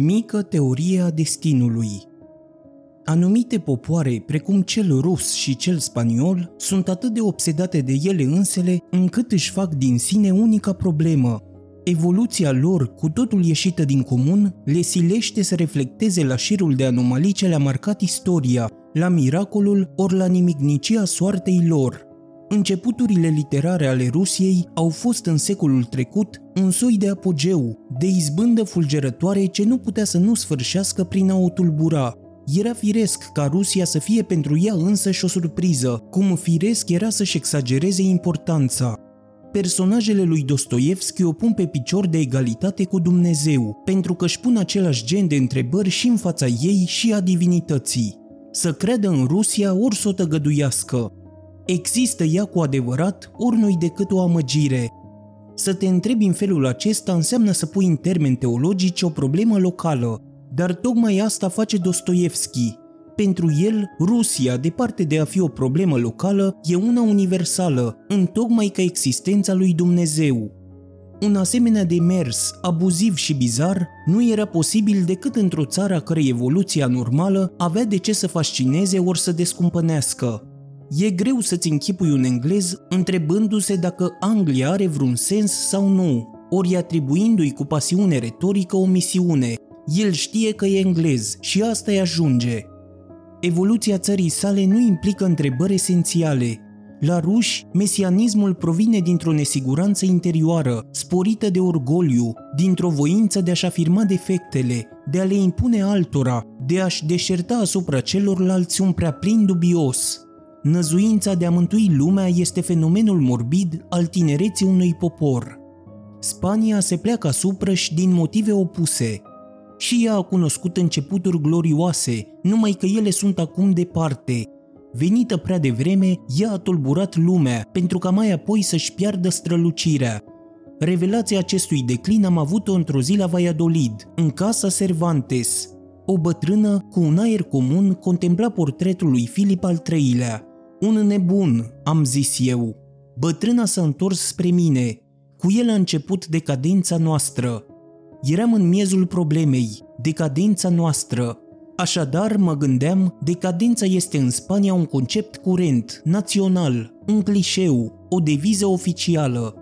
Mică teorie a destinului Anumite popoare, precum cel rus și cel spaniol, sunt atât de obsedate de ele însele încât își fac din sine unica problemă. Evoluția lor, cu totul ieșită din comun, le silește să reflecteze la șirul de anomalii ce le-a marcat istoria, la miracolul ori la nimicnicia soartei lor – Începuturile literare ale Rusiei au fost în secolul trecut un soi de apogeu, de izbândă fulgerătoare ce nu putea să nu sfârșească prin a o tulbura. Era firesc ca Rusia să fie pentru ea însă și o surpriză, cum firesc era să-și exagereze importanța. Personajele lui Dostoevski o pun pe picior de egalitate cu Dumnezeu, pentru că își pun același gen de întrebări și în fața ei și a divinității. Să creadă în Rusia ori să o tăgăduiască, Există ea cu adevărat, ori nu decât o amăgire. Să te întrebi în felul acesta înseamnă să pui în termeni teologici o problemă locală, dar tocmai asta face Dostoevski. Pentru el, Rusia, departe de a fi o problemă locală, e una universală, în tocmai ca existența lui Dumnezeu. Un asemenea demers, abuziv și bizar, nu era posibil decât într-o țară a cărei evoluție anormală avea de ce să fascineze ori să descumpănească. E greu să-ți închipui un englez întrebându-se dacă Anglia are vreun sens sau nu, ori atribuindu-i cu pasiune retorică o misiune. El știe că e englez și asta îi ajunge. Evoluția țării sale nu implică întrebări esențiale. La ruși, mesianismul provine dintr-o nesiguranță interioară, sporită de orgoliu, dintr-o voință de a-și afirma defectele, de a le impune altora, de a-și deșerta asupra celorlalți un prea plin dubios – Năzuința de a mântui lumea este fenomenul morbid al tinereții unui popor. Spania se pleacă asupra și din motive opuse. Și ea a cunoscut începuturi glorioase, numai că ele sunt acum departe. Venită prea devreme, ea a tulburat lumea, pentru ca mai apoi să-și piardă strălucirea. Revelația acestui declin am avut-o într-o zi la Valladolid, în casa Cervantes. O bătrână, cu un aer comun, contempla portretul lui Filip al III-lea. Un nebun, am zis eu. Bătrâna s-a întors spre mine. Cu el a început decadența noastră. Eram în miezul problemei, decadența noastră. Așadar, mă gândeam, decadența este în Spania un concept curent, național, un clișeu, o deviză oficială.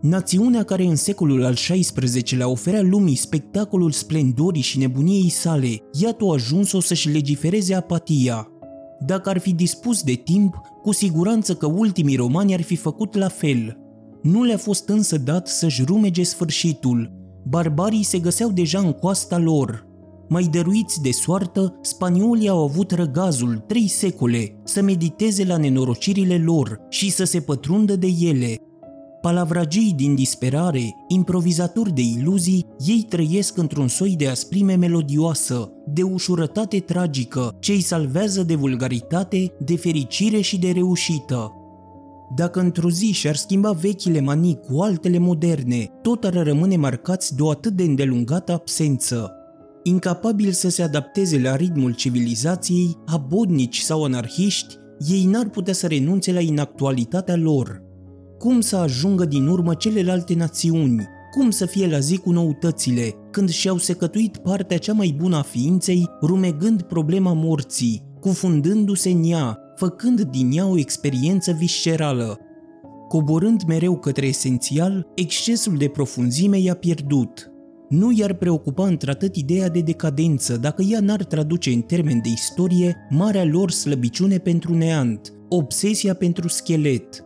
Națiunea care în secolul al XVI-lea oferea lumii spectacolul splendorii și nebuniei sale, iată o ajuns-o să-și legifereze apatia, dacă ar fi dispus de timp, cu siguranță că ultimii romani ar fi făcut la fel. Nu le-a fost însă dat să-și rumege sfârșitul. Barbarii se găseau deja în coasta lor. Mai dăruiți de soartă, spaniolii au avut răgazul trei secole să mediteze la nenorocirile lor și să se pătrundă de ele, Palavragii din disperare, improvizatori de iluzii, ei trăiesc într-un soi de asprime melodioasă, de ușurătate tragică, ce îi salvează de vulgaritate, de fericire și de reușită. Dacă într-o zi și-ar schimba vechile manii cu altele moderne, tot ar rămâne marcați de o atât de îndelungată absență. Incapabil să se adapteze la ritmul civilizației, abodnici sau anarhiști, ei n-ar putea să renunțe la inactualitatea lor – cum să ajungă din urmă celelalte națiuni, cum să fie la zi cu noutățile, când și-au secătuit partea cea mai bună a ființei, rumegând problema morții, cufundându-se în ea, făcând din ea o experiență viscerală. Coborând mereu către esențial, excesul de profunzime i-a pierdut. Nu i-ar preocupa într-atât ideea de decadență dacă ea n-ar traduce în termen de istorie marea lor slăbiciune pentru neant, obsesia pentru schelet,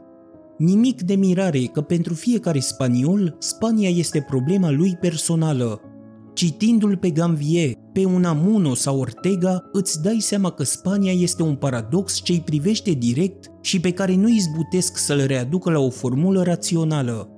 Nimic de mirare că pentru fiecare spaniol, Spania este problema lui personală. Citindu-l pe Gamvier, pe Unamuno sau Ortega, îți dai seama că Spania este un paradox ce îi privește direct și pe care nu izbutesc să-l readucă la o formulă rațională.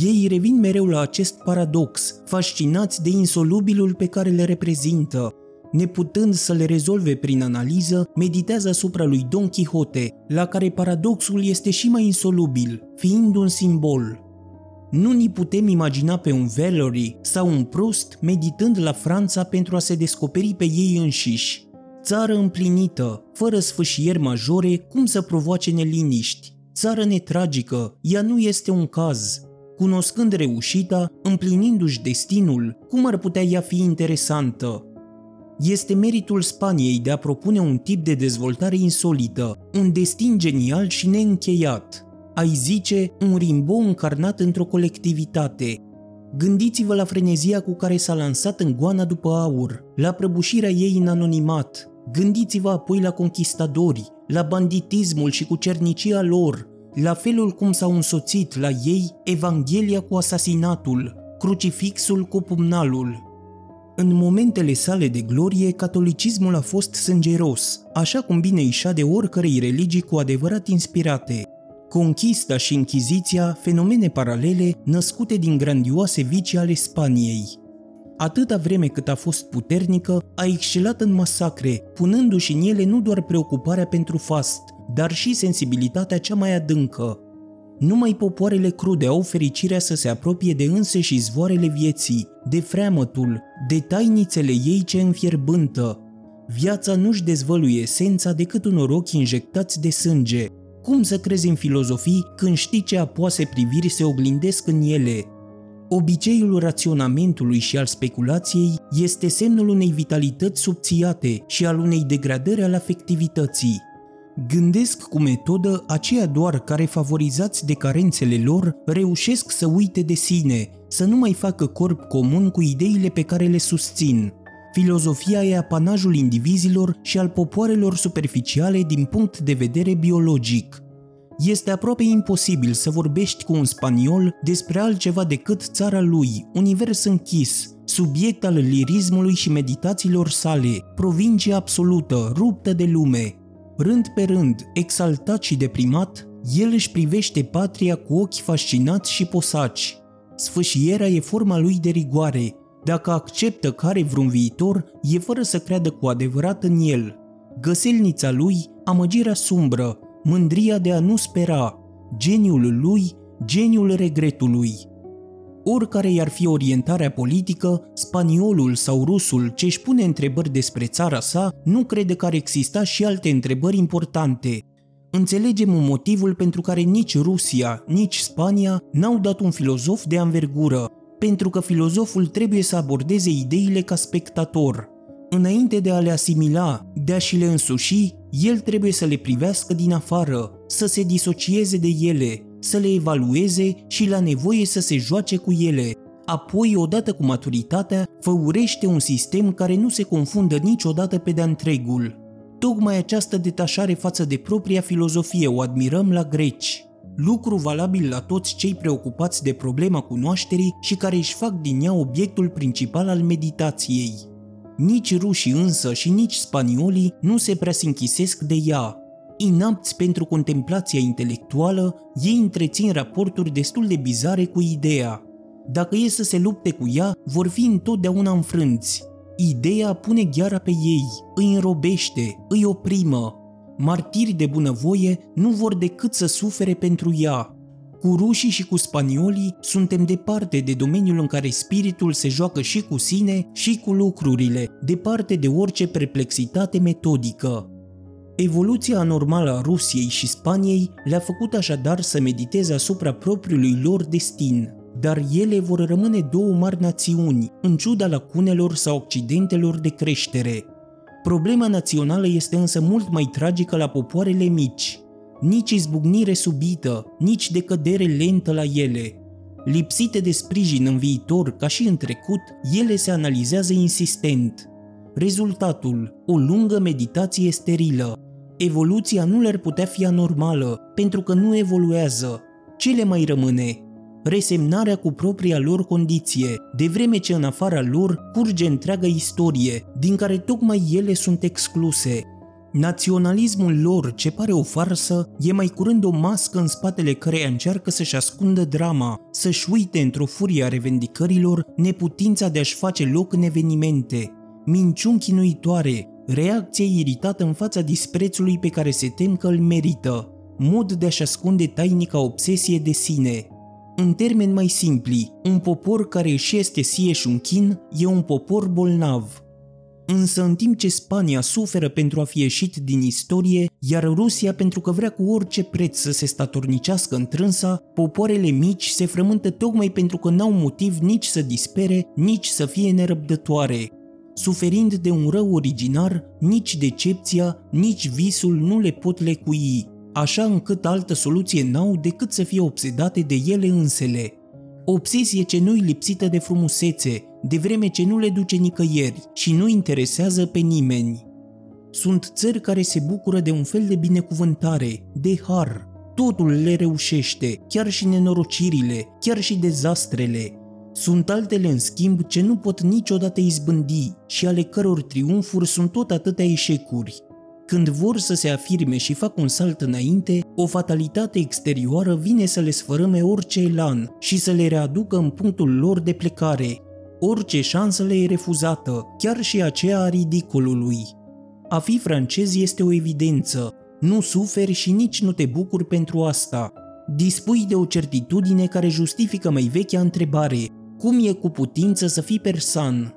Ei revin mereu la acest paradox, fascinați de insolubilul pe care le reprezintă, neputând să le rezolve prin analiză, meditează asupra lui Don Quixote, la care paradoxul este și mai insolubil, fiind un simbol. Nu ni putem imagina pe un Valery sau un Prost meditând la Franța pentru a se descoperi pe ei înșiși. Țară împlinită, fără sfâșieri majore, cum să provoace neliniști? Țară netragică, ea nu este un caz. Cunoscând reușita, împlinindu-și destinul, cum ar putea ea fi interesantă? Este meritul Spaniei de a propune un tip de dezvoltare insolită, un destin genial și neîncheiat. Ai zice, un rimbo încarnat într-o colectivitate. Gândiți-vă la frenezia cu care s-a lansat în goana după aur, la prăbușirea ei în anonimat. Gândiți-vă apoi la conquistadori, la banditismul și cu cernicia lor, la felul cum s-au însoțit la ei Evanghelia cu asasinatul, crucifixul cu pumnalul. În momentele sale de glorie, catolicismul a fost sângeros, așa cum bine ieșea de oricărei religii cu adevărat inspirate. Conchista și Inchiziția, fenomene paralele născute din grandioase vicii ale Spaniei. Atâta vreme cât a fost puternică, a excelat în masacre, punându-și în ele nu doar preocuparea pentru fast, dar și sensibilitatea cea mai adâncă. Numai popoarele crude au fericirea să se apropie de înse și zvoarele vieții, de freamătul, de tainițele ei ce înfierbântă. Viața nu-și dezvăluie esența decât unor ochi injectați de sânge. Cum să crezi în filozofii când știi ce apoase priviri se oglindesc în ele? Obiceiul raționamentului și al speculației este semnul unei vitalități subțiate și al unei degradări al afectivității. Gândesc cu metodă aceia doar care, favorizați de carențele lor, reușesc să uite de sine, să nu mai facă corp comun cu ideile pe care le susțin. Filozofia e apanajul indivizilor și al popoarelor superficiale din punct de vedere biologic. Este aproape imposibil să vorbești cu un spaniol despre altceva decât țara lui, univers închis, subiect al lirismului și meditațiilor sale, provincie absolută, ruptă de lume, Rând pe rând, exaltat și deprimat, el își privește patria cu ochi fascinați și posaci. Sfâșierea e forma lui de rigoare. Dacă acceptă că are vreun viitor, e fără să creadă cu adevărat în el. Găselnița lui, amăgirea sumbră, mândria de a nu spera, geniul lui, geniul regretului. Oricare i-ar fi orientarea politică, spaniolul sau rusul ce își pune întrebări despre țara sa nu crede că ar exista și alte întrebări importante. Înțelegem motivul pentru care nici Rusia, nici Spania n-au dat un filozof de anvergură, pentru că filozoful trebuie să abordeze ideile ca spectator. Înainte de a le asimila, de a și le însuși, el trebuie să le privească din afară, să se disocieze de ele, să le evalueze și la nevoie să se joace cu ele. Apoi, odată cu maturitatea, făurește un sistem care nu se confundă niciodată pe de-a întregul. Tocmai această detașare față de propria filozofie o admirăm la greci. Lucru valabil la toți cei preocupați de problema cunoașterii și care își fac din ea obiectul principal al meditației. Nici rușii însă și nici spaniolii nu se prea se închisesc de ea, Inapți pentru contemplația intelectuală, ei întrețin raporturi destul de bizare cu ideea. Dacă e să se lupte cu ea, vor fi întotdeauna înfrânți. Ideea pune gheara pe ei, îi înrobește, îi oprimă. Martiri de bunăvoie nu vor decât să sufere pentru ea. Cu rușii și cu spaniolii suntem departe de domeniul în care spiritul se joacă și cu sine și cu lucrurile, departe de orice perplexitate metodică. Evoluția anormală a Rusiei și Spaniei le-a făcut așadar să mediteze asupra propriului lor destin, dar ele vor rămâne două mari națiuni, în ciuda lacunelor sau accidentelor de creștere. Problema națională este însă mult mai tragică la popoarele mici. Nici izbucnire subită, nici decădere lentă la ele. Lipsite de sprijin în viitor ca și în trecut, ele se analizează insistent. Rezultatul, o lungă meditație sterilă, Evoluția nu le-ar putea fi anormală, pentru că nu evoluează. Ce le mai rămâne? Resemnarea cu propria lor condiție, de vreme ce în afara lor curge întreaga istorie, din care tocmai ele sunt excluse. Naționalismul lor, ce pare o farsă, e mai curând o mască în spatele căreia încearcă să-și ascundă drama, să-și uite într-o furie a revendicărilor neputința de a-și face loc în evenimente. Minciuni chinuitoare, reacție iritată în fața disprețului pe care se tem că îl merită, mod de a-și ascunde tainica obsesie de sine. În termeni mai simpli, un popor care își este sieși un chin e un popor bolnav. Însă în timp ce Spania suferă pentru a fi ieșit din istorie, iar Rusia pentru că vrea cu orice preț să se statornicească întrânsa, popoarele mici se frământă tocmai pentru că n-au motiv nici să dispere, nici să fie nerăbdătoare. Suferind de un rău originar, nici decepția, nici visul nu le pot lecui, așa încât altă soluție n-au decât să fie obsedate de ele însele. Obsesie ce nu-i lipsită de frumusețe, de vreme ce nu le duce nicăieri și nu interesează pe nimeni. Sunt țări care se bucură de un fel de binecuvântare, de har. Totul le reușește, chiar și nenorocirile, chiar și dezastrele. Sunt altele, în schimb, ce nu pot niciodată izbândi și ale căror triumfuri sunt tot atâtea eșecuri. Când vor să se afirme și fac un salt înainte, o fatalitate exterioară vine să le sfărâme orice elan și să le readucă în punctul lor de plecare. Orice șansă le e refuzată, chiar și aceea a ridicolului. A fi francez este o evidență. Nu suferi și nici nu te bucuri pentru asta. Dispui de o certitudine care justifică mai vechea întrebare. Cum e cu putință să fii persan?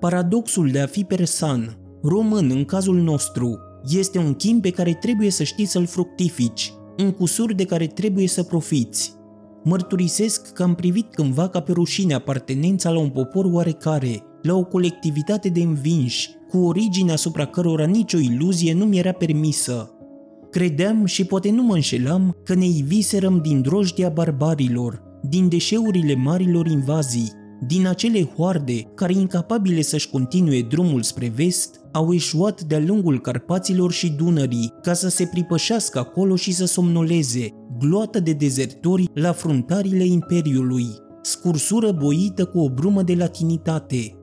Paradoxul de a fi persan, român în cazul nostru, este un chim pe care trebuie să știi să-l fructifici, un cusur de care trebuie să profiți. Mărturisesc că am privit cândva ca pe rușine apartenența la un popor oarecare, la o colectivitate de învinși, cu origine asupra cărora nicio iluzie nu mi era permisă. Credeam și poate nu mă înșelam că ne iviserăm din drojdia barbarilor, din deșeurile marilor invazii, din acele hoarde care, incapabile să-și continue drumul spre vest, au eșuat de-a lungul Carpaților și Dunării ca să se pripășească acolo și să somnoleze, gloată de dezertori la fruntarile Imperiului, scursură boită cu o brumă de latinitate.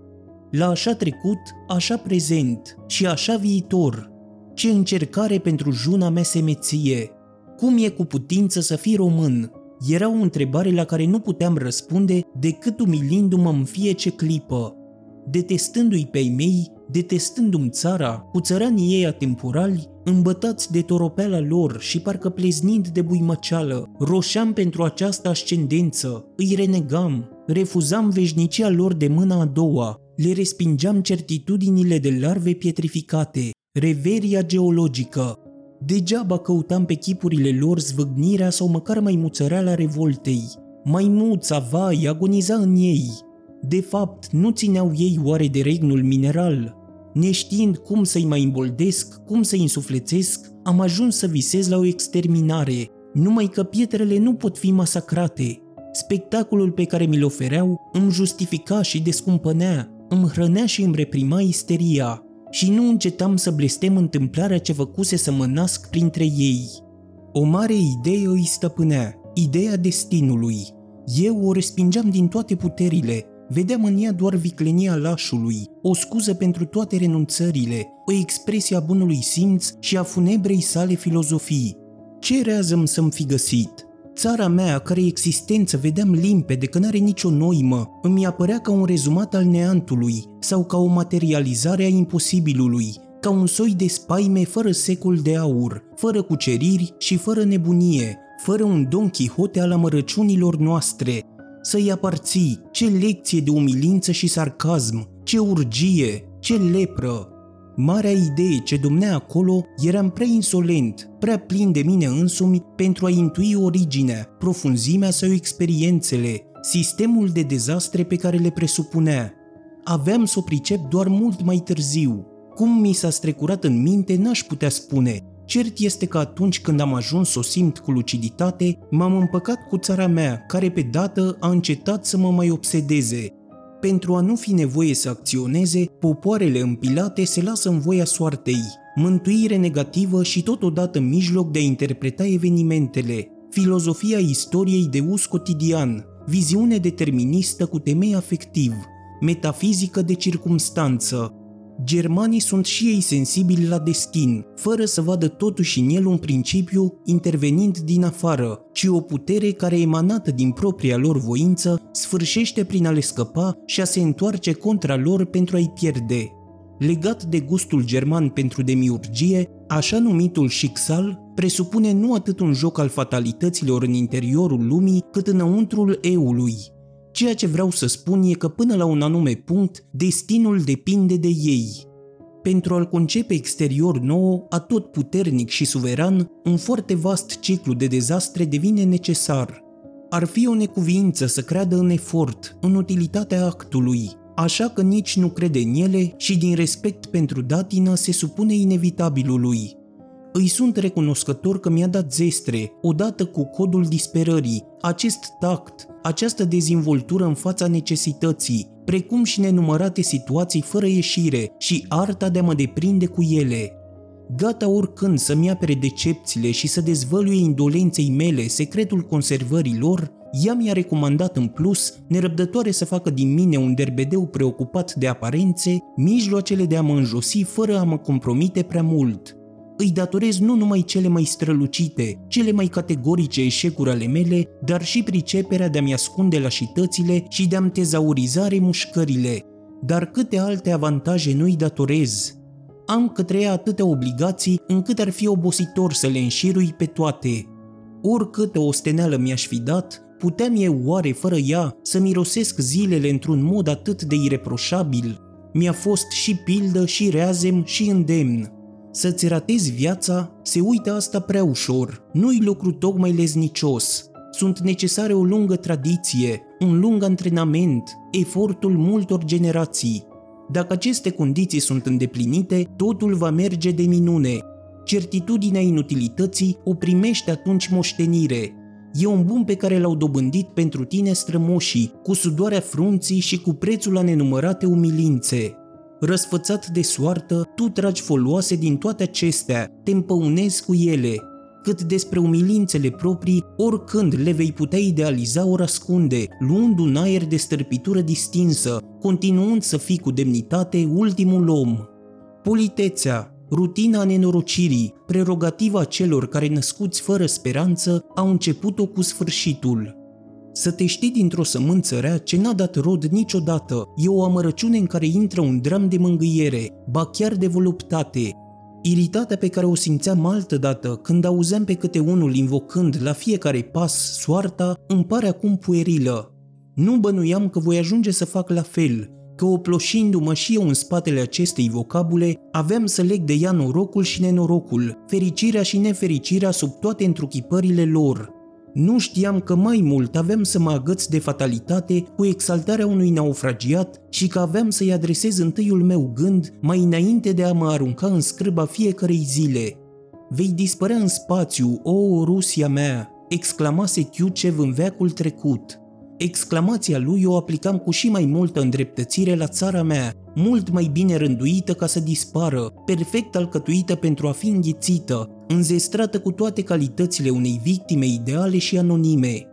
La așa trecut, așa prezent și așa viitor. Ce încercare pentru juna mea semeție! Cum e cu putință să fii român? Era o întrebare la care nu puteam răspunde decât umilindu-mă în fiece clipă. Detestându-i pe mei, detestându-mi țara, cu țăranii ei atemporali, îmbătați de toropeala lor și parcă pleznind de buimăceală, roșeam pentru această ascendență, îi renegam, refuzam veșnicia lor de mâna a doua, le respingeam certitudinile de larve pietrificate, reveria geologică. Degeaba căutam pe chipurile lor zvâgnirea sau măcar mai muțăreala revoltei. Maimuța, vai, agoniza în ei. De fapt, nu țineau ei oare de regnul mineral, Neștiind cum să-i mai îmboldesc, cum să-i însuflețesc, am ajuns să visez la o exterminare, numai că pietrele nu pot fi masacrate. Spectacolul pe care mi-l ofereau îmi justifica și descumpănea, îmi hrănea și îmi reprima isteria și nu încetam să blestem întâmplarea ce făcuse să mă nasc printre ei. O mare idee îi stăpânea, ideea destinului. Eu o respingeam din toate puterile, Vedeam în ea doar viclenia lașului, o scuză pentru toate renunțările, o expresie a bunului simț și a funebrei sale filozofii. Ce rează să-mi fi găsit? Țara mea, a cărei existență vedeam limpede că n-are nicio noimă, îmi apărea ca un rezumat al neantului sau ca o materializare a imposibilului, ca un soi de spaime fără secul de aur, fără cuceriri și fără nebunie, fără un Don Quixote al amărăciunilor noastre, să-i aparții, ce lecție de umilință și sarcasm, ce urgie, ce lepră. Marea idee ce domnea acolo eram prea insolent, prea plin de mine însumi pentru a intui originea, profunzimea sau experiențele, sistemul de dezastre pe care le presupunea. Aveam să o pricep doar mult mai târziu. Cum mi s-a strecurat în minte, n-aș putea spune, Cert este că atunci când am ajuns să o simt cu luciditate, m-am împăcat cu țara mea, care pe dată a încetat să mă mai obsedeze. Pentru a nu fi nevoie să acționeze, popoarele împilate se lasă în voia soartei, mântuire negativă și totodată mijloc de a interpreta evenimentele, filozofia istoriei de us cotidian, viziune deterministă cu temei afectiv, metafizică de circumstanță, Germanii sunt și ei sensibili la destin, fără să vadă totuși în el un principiu intervenind din afară, ci o putere care emanată din propria lor voință sfârșește prin a le scăpa și a se întoarce contra lor pentru a-i pierde. Legat de gustul german pentru demiurgie, așa numitul Schicksal presupune nu atât un joc al fatalităților în interiorul lumii, cât înăuntrul eului, Ceea ce vreau să spun e că până la un anume punct, destinul depinde de ei. Pentru a-l concepe exterior nou, atot puternic și suveran, un foarte vast ciclu de dezastre devine necesar. Ar fi o necuvință să creadă în efort, în utilitatea actului, așa că nici nu crede în ele și din respect pentru datină se supune inevitabilului. Îi sunt recunoscător că mi-a dat zestre, odată cu codul disperării, acest tact, această dezvoltură în fața necesității, precum și nenumărate situații fără ieșire și arta de a mă deprinde cu ele. Gata oricând să-mi apere decepțiile și să dezvăluie indolenței mele secretul conservării lor, ea mi-a recomandat în plus, nerăbdătoare să facă din mine un derbedeu preocupat de aparențe, mijloacele de a mă înjosi fără a mă compromite prea mult – îi datorez nu numai cele mai strălucite, cele mai categorice eșecuri ale mele, dar și priceperea de a-mi ascunde lașitățile și de a-mi tezauriza remușcările. Dar câte alte avantaje nu îi datorez? Am către ea atâtea obligații încât ar fi obositor să le înșirui pe toate. Oricâtă osteneală mi-aș fi dat, puteam eu oare fără ea să mirosesc zilele într-un mod atât de ireproșabil? Mi-a fost și pildă, și reazem, și îndemn. Să-ți ratezi viața, se uită asta prea ușor, nu-i lucru tocmai leznicios. Sunt necesare o lungă tradiție, un lung antrenament, efortul multor generații. Dacă aceste condiții sunt îndeplinite, totul va merge de minune. Certitudinea inutilității o primește atunci moștenire. E un bun pe care l-au dobândit pentru tine strămoșii, cu sudoarea frunții și cu prețul la nenumărate umilințe răsfățat de soartă, tu tragi foloase din toate acestea, te împăunezi cu ele, cât despre umilințele proprii, oricând le vei putea idealiza ori ascunde, luând un aer de stărpitură distinsă, continuând să fii cu demnitate ultimul om. Politețea, rutina nenorocirii, prerogativa celor care născuți fără speranță, au început-o cu sfârșitul. Să te știi dintr-o sămânță rea ce n-a dat rod niciodată e o amărăciune în care intră un dram de mângâiere, ba chiar de voluptate. Iritatea pe care o simțeam altădată când auzeam pe câte unul invocând la fiecare pas soarta îmi pare acum puerilă. Nu bănuiam că voi ajunge să fac la fel, că oploșindu-mă și eu în spatele acestei vocabule, aveam să leg de ea norocul și nenorocul, fericirea și nefericirea sub toate întruchipările lor, nu știam că mai mult aveam să mă agăț de fatalitate cu exaltarea unui naufragiat și că aveam să-i adresez întâiul meu gând mai înainte de a mă arunca în scrâba fiecarei zile. Vei dispărea în spațiu, o Rusia mea, exclamase Chiucev în veacul trecut. Exclamația lui o aplicam cu și mai multă îndreptățire la țara mea, mult mai bine rânduită ca să dispară, perfect alcătuită pentru a fi înghițită, înzestrată cu toate calitățile unei victime ideale și anonime.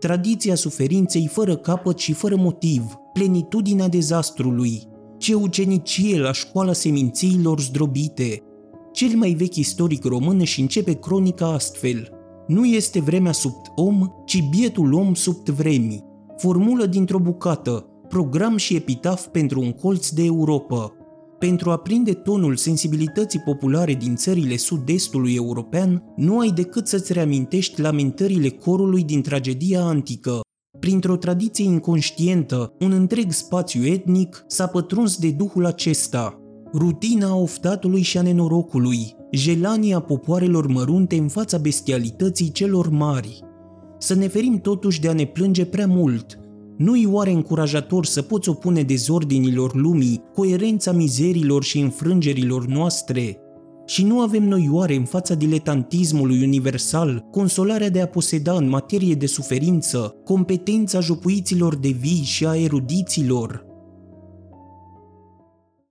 Tradiția suferinței fără capăt și fără motiv, plenitudinea dezastrului, ce ucenicie la școala semințiilor zdrobite. Cel mai vechi istoric român își începe cronica astfel. Nu este vremea sub om, ci bietul om sub vremi. Formulă dintr-o bucată, program și epitaf pentru un colț de Europa. Pentru a prinde tonul sensibilității populare din țările sud-estului european, nu ai decât să-ți reamintești lamentările corului din tragedia antică. Printr-o tradiție inconștientă, un întreg spațiu etnic s-a pătruns de duhul acesta. Rutina oftatului și a nenorocului, jelania popoarelor mărunte în fața bestialității celor mari. Să ne ferim totuși de a ne plânge prea mult, nu-i oare încurajator să poți opune dezordinilor lumii, coerența mizerilor și înfrângerilor noastre? Și nu avem noi oare în fața diletantismului universal consolarea de a poseda în materie de suferință competența jopuiților de vii și a erudiților?